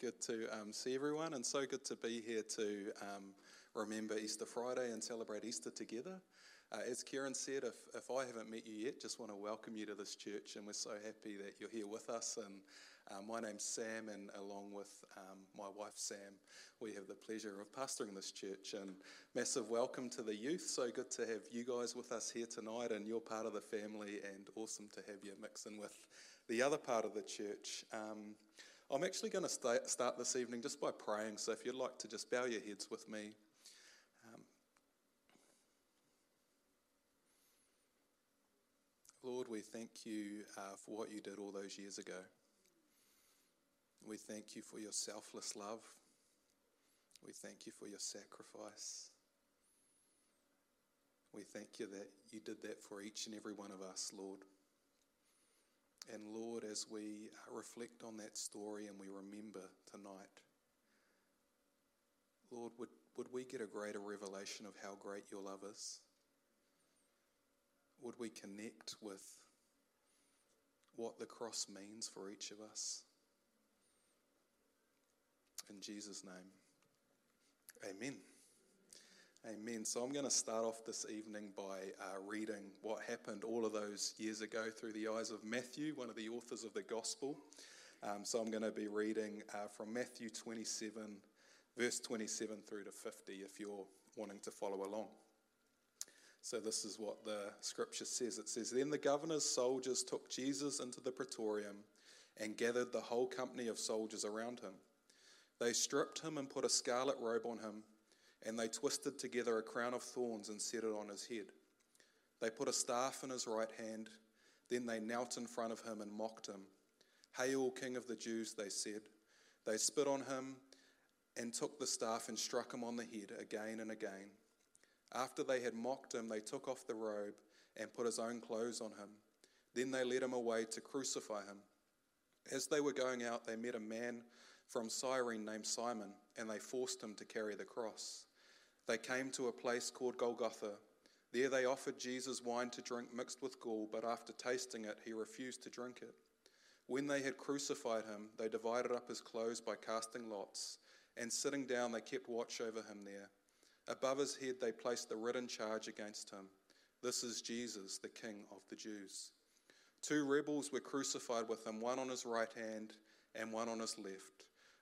good to um, see everyone, and so good to be here to um, remember Easter Friday and celebrate Easter together. Uh, as Kieran said, if, if I haven't met you yet, just want to welcome you to this church, and we're so happy that you're here with us. And um, my name's Sam, and along with um, my wife Sam, we have the pleasure of pastoring this church. And massive welcome to the youth. So good to have you guys with us here tonight, and you're part of the family, and awesome to have you mixing with the other part of the church. Um, I'm actually going to start, start this evening just by praying. So if you'd like to just bow your heads with me. Um, Lord, we thank you uh, for what you did all those years ago. We thank you for your selfless love. We thank you for your sacrifice. We thank you that you did that for each and every one of us, Lord. And Lord, as we reflect on that story and we remember tonight, Lord, would, would we get a greater revelation of how great your love is? Would we connect with what the cross means for each of us? In Jesus' name, amen. Amen. So I'm going to start off this evening by uh, reading what happened all of those years ago through the eyes of Matthew, one of the authors of the Gospel. Um, so I'm going to be reading uh, from Matthew 27, verse 27 through to 50, if you're wanting to follow along. So this is what the scripture says. It says, Then the governor's soldiers took Jesus into the praetorium and gathered the whole company of soldiers around him. They stripped him and put a scarlet robe on him and they twisted together a crown of thorns and set it on his head. They put a staff in his right hand. Then they knelt in front of him and mocked him. Hail, King of the Jews, they said. They spit on him and took the staff and struck him on the head again and again. After they had mocked him, they took off the robe and put his own clothes on him. Then they led him away to crucify him. As they were going out, they met a man from Cyrene named Simon, and they forced him to carry the cross. They came to a place called Golgotha. There they offered Jesus wine to drink mixed with gall, but after tasting it, he refused to drink it. When they had crucified him, they divided up his clothes by casting lots, and sitting down, they kept watch over him there. Above his head, they placed the written charge against him This is Jesus, the King of the Jews. Two rebels were crucified with him, one on his right hand and one on his left.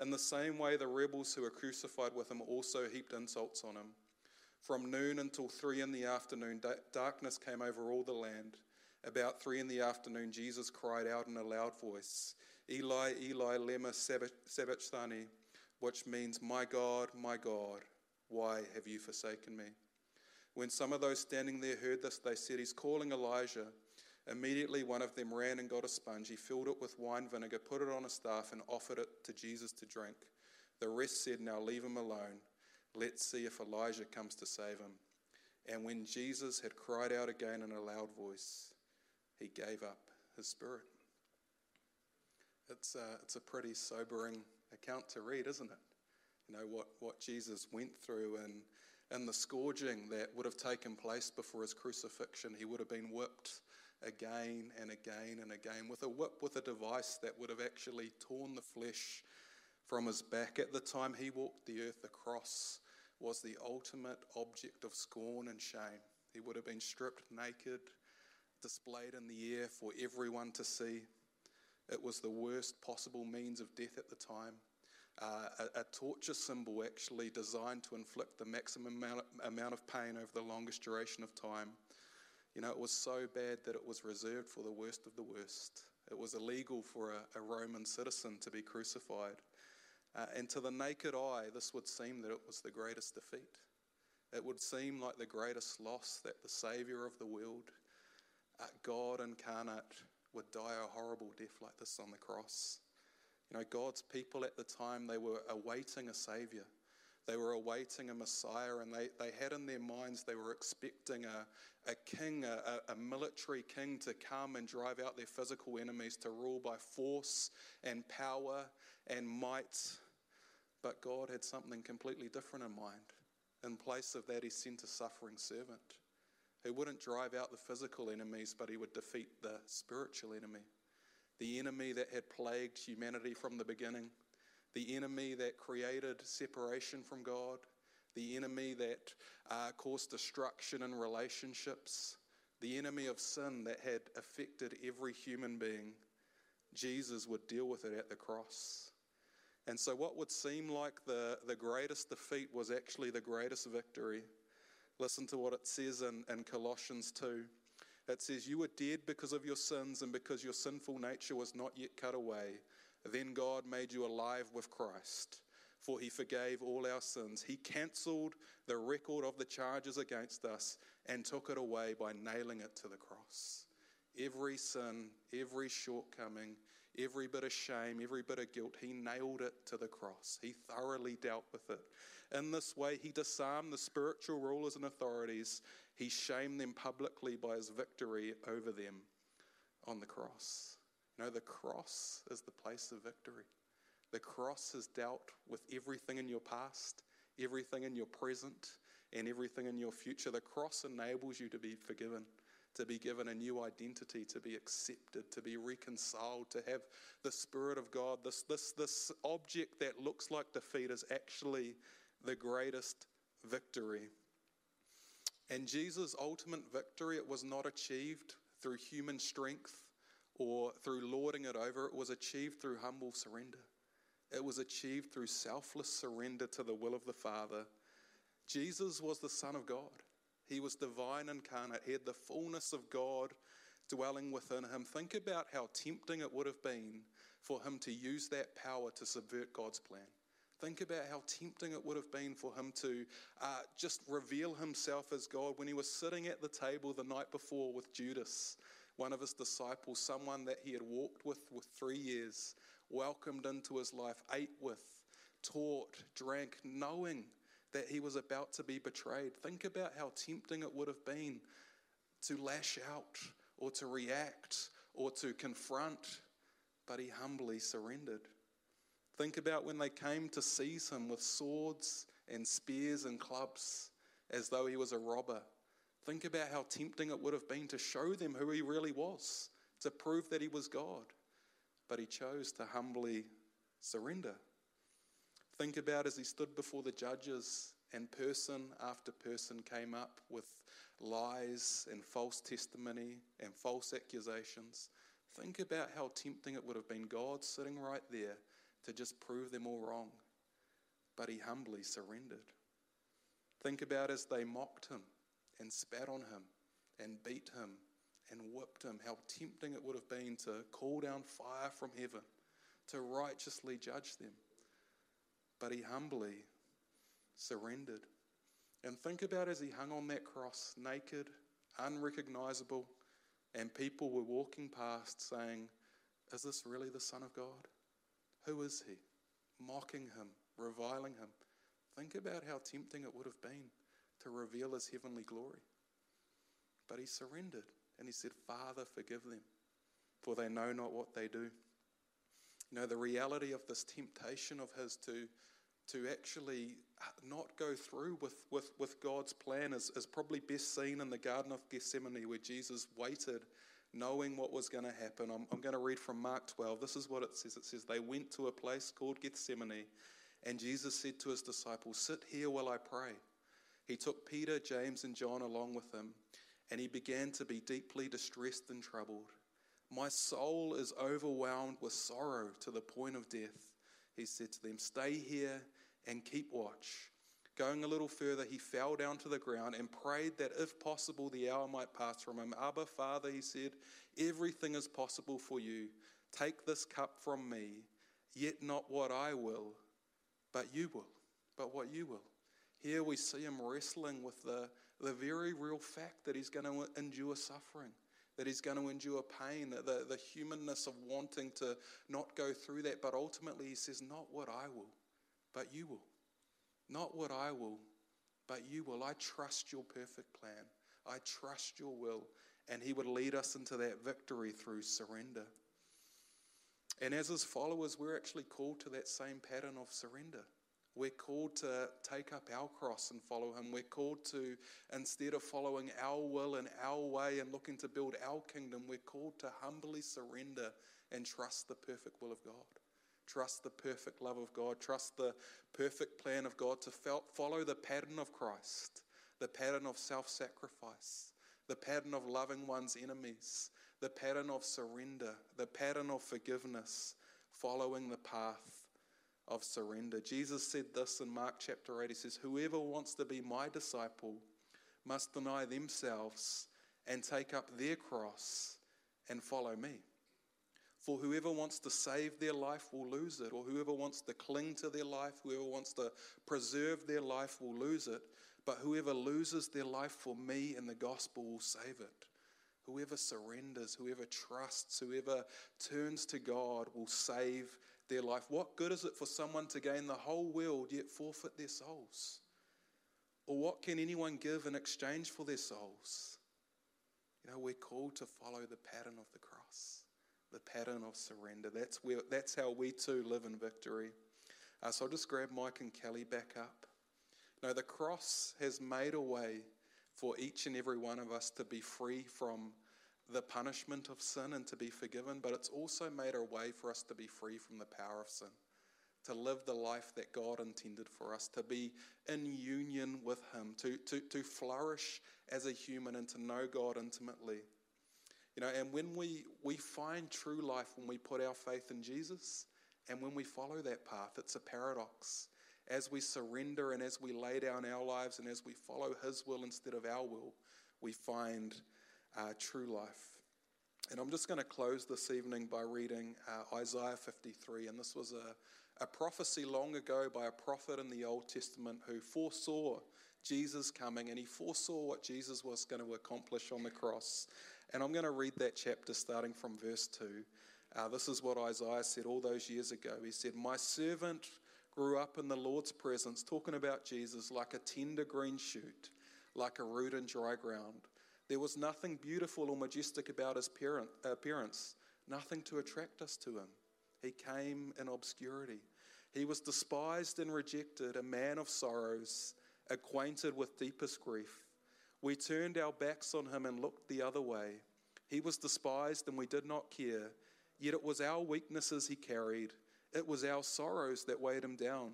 In the same way, the rebels who were crucified with him also heaped insults on him. From noon until three in the afternoon, darkness came over all the land. About three in the afternoon, Jesus cried out in a loud voice, Eli, Eli, lema sabachthani, which means, My God, my God, why have you forsaken me? When some of those standing there heard this, they said, He's calling Elijah. Immediately, one of them ran and got a sponge. He filled it with wine vinegar, put it on a staff, and offered it to Jesus to drink. The rest said, Now leave him alone. Let's see if Elijah comes to save him. And when Jesus had cried out again in a loud voice, he gave up his spirit. It's a, it's a pretty sobering account to read, isn't it? You know, what, what Jesus went through and, and the scourging that would have taken place before his crucifixion. He would have been whipped again and again and again with a whip with a device that would have actually torn the flesh from his back. At the time he walked the earth, the cross was the ultimate object of scorn and shame. He would have been stripped naked, displayed in the air for everyone to see. It was the worst possible means of death at the time. Uh, a, a, torture symbol actually designed to inflict the maximum amount, amount of pain over the longest duration of time. You know, it was so bad that it was reserved for the worst of the worst. It was illegal for a, a Roman citizen to be crucified. Uh, and to the naked eye, this would seem that it was the greatest defeat. It would seem like the greatest loss that the Saviour of the world, uh, God incarnate, would die a horrible death like this on the cross. You know, God's people at the time, they were awaiting a Savior. They were awaiting a Messiah, and they, they had in their minds, they were expecting a, a king, a, a military king to come and drive out their physical enemies, to rule by force and power and might. But God had something completely different in mind. In place of that, He sent a suffering servant who wouldn't drive out the physical enemies, but He would defeat the spiritual enemy. The enemy that had plagued humanity from the beginning the enemy that created separation from God, the enemy that uh, caused destruction in relationships, the enemy of sin that had affected every human being, Jesus would deal with it at the cross. And so, what would seem like the, the greatest defeat was actually the greatest victory. Listen to what it says in, in Colossians 2. It says, You were dead because of your sins and because your sinful nature was not yet cut away. Then God made you alive with Christ, for he forgave all our sins. He cancelled the record of the charges against us and took it away by nailing it to the cross. Every sin, every shortcoming, every bit of shame, every bit of guilt, he nailed it to the cross. He thoroughly dealt with it. In this way, he disarmed the spiritual rulers and authorities. He shamed them publicly by his victory over them on the cross. No, the cross is the place of victory. The cross has dealt with everything in your past, everything in your present, and everything in your future. The cross enables you to be forgiven, to be given a new identity, to be accepted, to be reconciled, to have the Spirit of God. This, this, this object that looks like defeat is actually the greatest victory. And Jesus' ultimate victory, it was not achieved through human strength or through lording it over. It was achieved through humble surrender. It was achieved through selfless surrender to the will of the Father. Jesus was the Son of God. He was divine incarnate. He had the fullness of God dwelling within him. Think about how tempting it would have been for him to use that power to subvert God's plan. Think about how tempting it would have been for him to uh, just reveal himself as God when he was sitting at the table the night before with Judas one of his disciples, someone that he had walked with for three years, welcomed into his life, ate with, taught, drank, knowing that he was about to be betrayed. Think about how tempting it would have been to lash out or to react or to confront, but he humbly surrendered. Think about when they came to seize him with swords and spears and clubs as though he was a robber. Think about how tempting it would have been to show them who he really was, to prove that he was God. But he chose to humbly surrender. Think about as he stood before the judges and person after person came up with lies and false testimony and false accusations. Think about how tempting it would have been God sitting right there to just prove them all wrong. But he humbly surrendered. Think about as they mocked him and spat on him and beat him and whipped him, how tempting it would have been to call down fire from heaven to righteously judge them. But he humbly surrendered. And think about as he hung on that cross, naked, unrecognizable, and people were walking past saying, Is this really the Son of God? Who is he? Mocking him, reviling him. Think about how tempting it would have been to reveal his heavenly glory. But he surrendered and he said, Father, forgive them, for they know not what they do. You know, the reality of this temptation of his to, to actually not go through with, with, with God's plan is, is probably best seen in the Garden of Gethsemane, where Jesus waited knowing what was going to happen. I'm, I'm going to read from Mark 12. This is what it says it says, They went to a place called Gethsemane, and Jesus said to his disciples, Sit here while I pray. He took Peter, James, and John along with him, and he began to be deeply distressed and troubled. My soul is overwhelmed with sorrow to the point of death. He said to them, Stay here and keep watch. Going a little further, he fell down to the ground and prayed that if possible the hour might pass from him. Abba, Father, he said, everything is possible for you. Take this cup from me, yet not what I will, but you will, but what you will. Here we see him wrestling with the, the very real fact that he's going to endure suffering, that he's going to endure pain, the, the humanness of wanting to not go through that. But ultimately, he says, Not what I will, but you will. Not what I will, but you will. I trust your perfect plan. I trust your will. And he would lead us into that victory through surrender. And as his followers, we're actually called to that same pattern of surrender. We're called to take up our cross and follow Him. We're called to, instead of following our will and our way and looking to build our kingdom, we're called to humbly surrender and trust the perfect will of God. Trust the perfect love of God. Trust the perfect plan of God to follow the pattern of Christ, the pattern of self sacrifice, the pattern of loving one's enemies, the pattern of surrender, the pattern of forgiveness, following the path of surrender. Jesus said this in Mark chapter 8. He says, Whoever wants to be my disciple must deny themselves and take up their cross and follow me. For whoever wants to save their life will lose it, or whoever wants to cling to their life, whoever wants to preserve their life will lose it. But whoever loses their life for me and the gospel will save it. Whoever surrenders, whoever trusts, whoever turns to God will save their life. What good is it for someone to gain the whole world yet forfeit their souls? Or what can anyone give in exchange for their souls? You know, we're called to follow the pattern of the cross, the pattern of surrender. That's, where, that's how we too live in victory. Uh, so I'll just grab Mike and Kelly back up. No, the cross has made a way for each and every one of us to be free from the punishment of sin and to be forgiven, but it's also made a way for us to be free from the power of sin, to live the life that God intended for us, to be in union with Him, to, to, to flourish as a human and to know God intimately. You know, and when we, we find true life when we put our faith in Jesus and when we follow that path, it's a paradox. As we surrender and as we lay down our lives and as we follow His will instead of our will, we find uh, true life. And I'm just going to close this evening by reading uh, Isaiah 53. And this was a, a prophecy long ago by a prophet in the Old Testament who foresaw Jesus coming and he foresaw what Jesus was going to accomplish on the cross. And I'm going to read that chapter starting from verse 2. Uh, this is what Isaiah said all those years ago. He said, My servant grew up in the Lord's presence, talking about Jesus, like a tender green shoot, like a root in dry ground. There was nothing beautiful or majestic about his appearance, nothing to attract us to him. He came in obscurity. He was despised and rejected, a man of sorrows, acquainted with deepest grief. We turned our backs on him and looked the other way. He was despised and we did not care, yet it was our weaknesses he carried, it was our sorrows that weighed him down.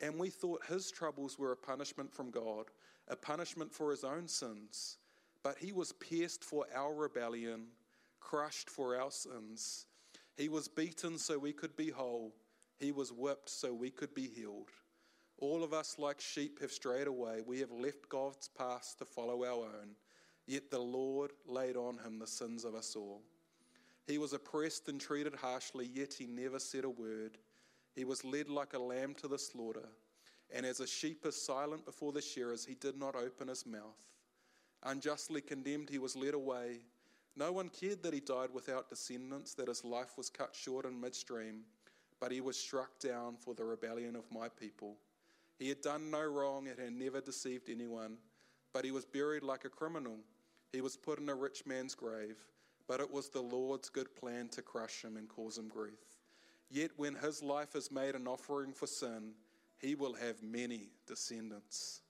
And we thought his troubles were a punishment from God, a punishment for his own sins. But he was pierced for our rebellion, crushed for our sins. He was beaten so we could be whole. He was whipped so we could be healed. All of us, like sheep, have strayed away. We have left God's path to follow our own. Yet the Lord laid on him the sins of us all. He was oppressed and treated harshly, yet he never said a word. He was led like a lamb to the slaughter, and as a sheep is silent before the shearers, he did not open his mouth. Unjustly condemned, he was led away. No one cared that he died without descendants, that his life was cut short in midstream, but he was struck down for the rebellion of my people. He had done no wrong and had never deceived anyone, but he was buried like a criminal. He was put in a rich man's grave, but it was the Lord's good plan to crush him and cause him grief. Yet when his life is made an offering for sin, he will have many descendants.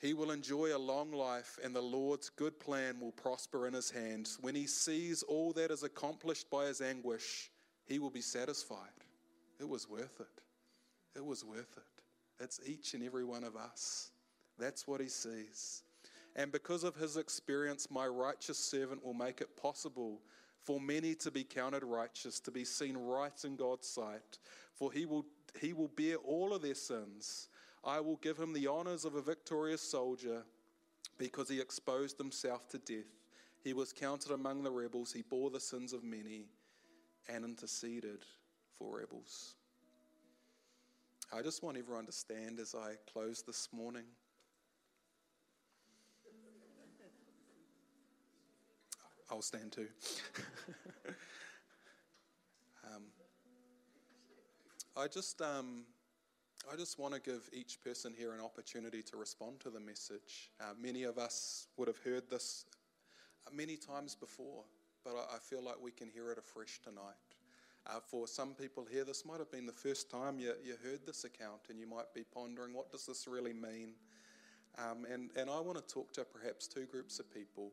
He will enjoy a long life, and the Lord's good plan will prosper in his hands. When he sees all that is accomplished by his anguish, he will be satisfied. It was worth it. It was worth it. It's each and every one of us. That's what he sees. And because of his experience, my righteous servant will make it possible for many to be counted righteous, to be seen right in God's sight. For he will, he will bear all of their sins I will give him the honors of a victorious soldier because he exposed himself to death. He was counted among the rebels. He bore the sins of many and interceded for rebels. I just want everyone to stand as I close this morning. I'll stand too. um, I just, um, I just want to give each person here an opportunity to respond to the message. Uh, many of us would have heard this many times before, but I, I feel like we can hear it afresh tonight. Uh, for some people here, this might have been the first time you, you heard this account, and you might be pondering, what does this really mean? Um, and, and I want to talk to perhaps two groups of people.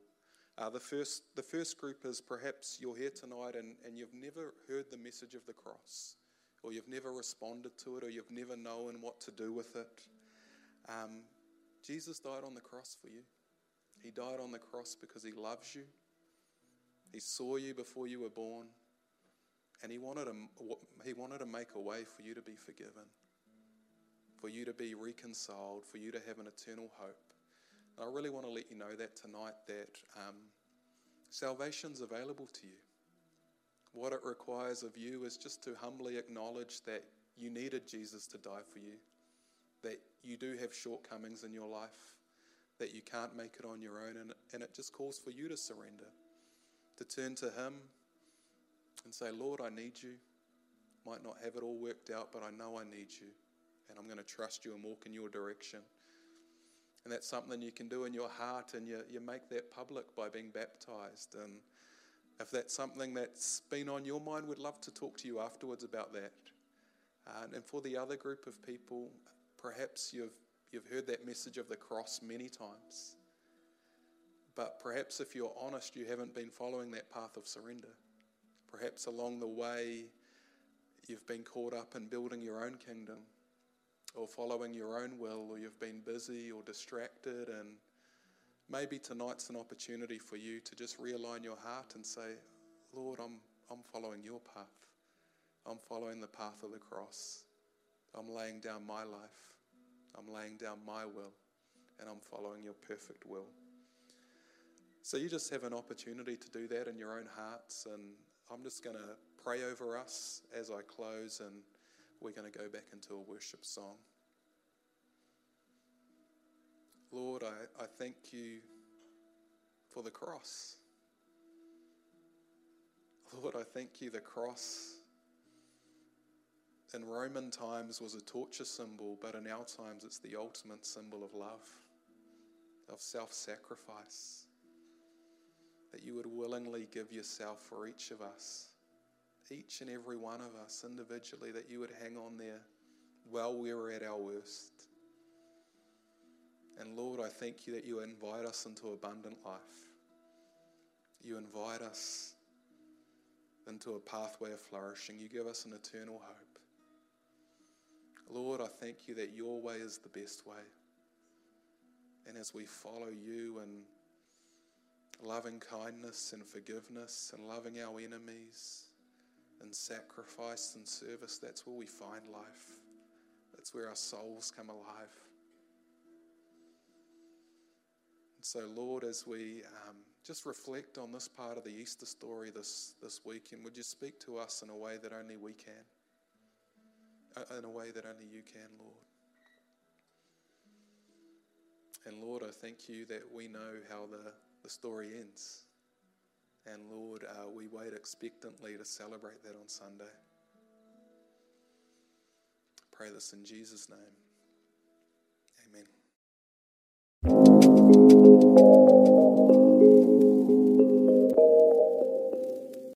Uh, the, first, the first group is perhaps you're here tonight and, and you've never heard the message of the cross, or you've never responded to it, or you've never known what to do with it. Um, Jesus died on the cross for you. He died on the cross because He loves you. He saw you before you were born, and He wanted to, he wanted to make a way for you to be forgiven for you to be reconciled, for you to have an eternal hope. And I really want to let you know that tonight that um, salvation's available to you. What it requires of you is just to humbly acknowledge that you needed Jesus to die for you, that you do have shortcomings in your life, that you can't make it on your own, and, and it just calls for you to surrender, to turn to Him and say, Lord, I need you. Might not have it all worked out, but I know I need you and I'm going to trust you and walk in your direction. And that's something you can do in your heart, and you, you make that public by being baptized. And if that's something that's been on your mind, we'd love to talk to you afterwards about that. And for the other group of people, perhaps you've, you've heard that message of the cross many times. But perhaps if you're honest, you haven't been following that path of surrender. Perhaps along the way, you've been caught up in building your own kingdom or following your own will, or you've been busy or distracted. And maybe tonight's an opportunity for you to just realign your heart and say, Lord, I'm, I'm following your path. I'm following the path of the cross. I'm laying down my life. I'm laying down my will. And I'm following your perfect will. So you just have an opportunity to do that in your own hearts. And I'm just going to pray over us as I close and we're going to go back into a worship song. Lord, I, I thank you for the cross. Lord, I thank you, the cross in Roman times was a torture symbol, but in our times it's the ultimate symbol of love, of self sacrifice. That you would willingly give yourself for each of us each and every one of us individually, that you would hang on there while we were at our worst. And Lord, I thank you that you invite us into abundant life. You invite us into a pathway of flourishing. You give us an eternal hope. Lord, I thank you that your way is the best way. And as we follow you in loving kindness and forgiveness and loving our enemies, and sacrifice and service, that's where we find life. That's where our souls come alive. So, Lord, as we um, just reflect on this part of the Easter story this, this weekend, would you speak to us in a way that only we can? Uh, in a way that only you can, Lord. And Lord, I thank you that we know how the, the story ends. And Lord, uh, we wait expectantly to celebrate that on Sunday. Pray this in Jesus' name. Amen.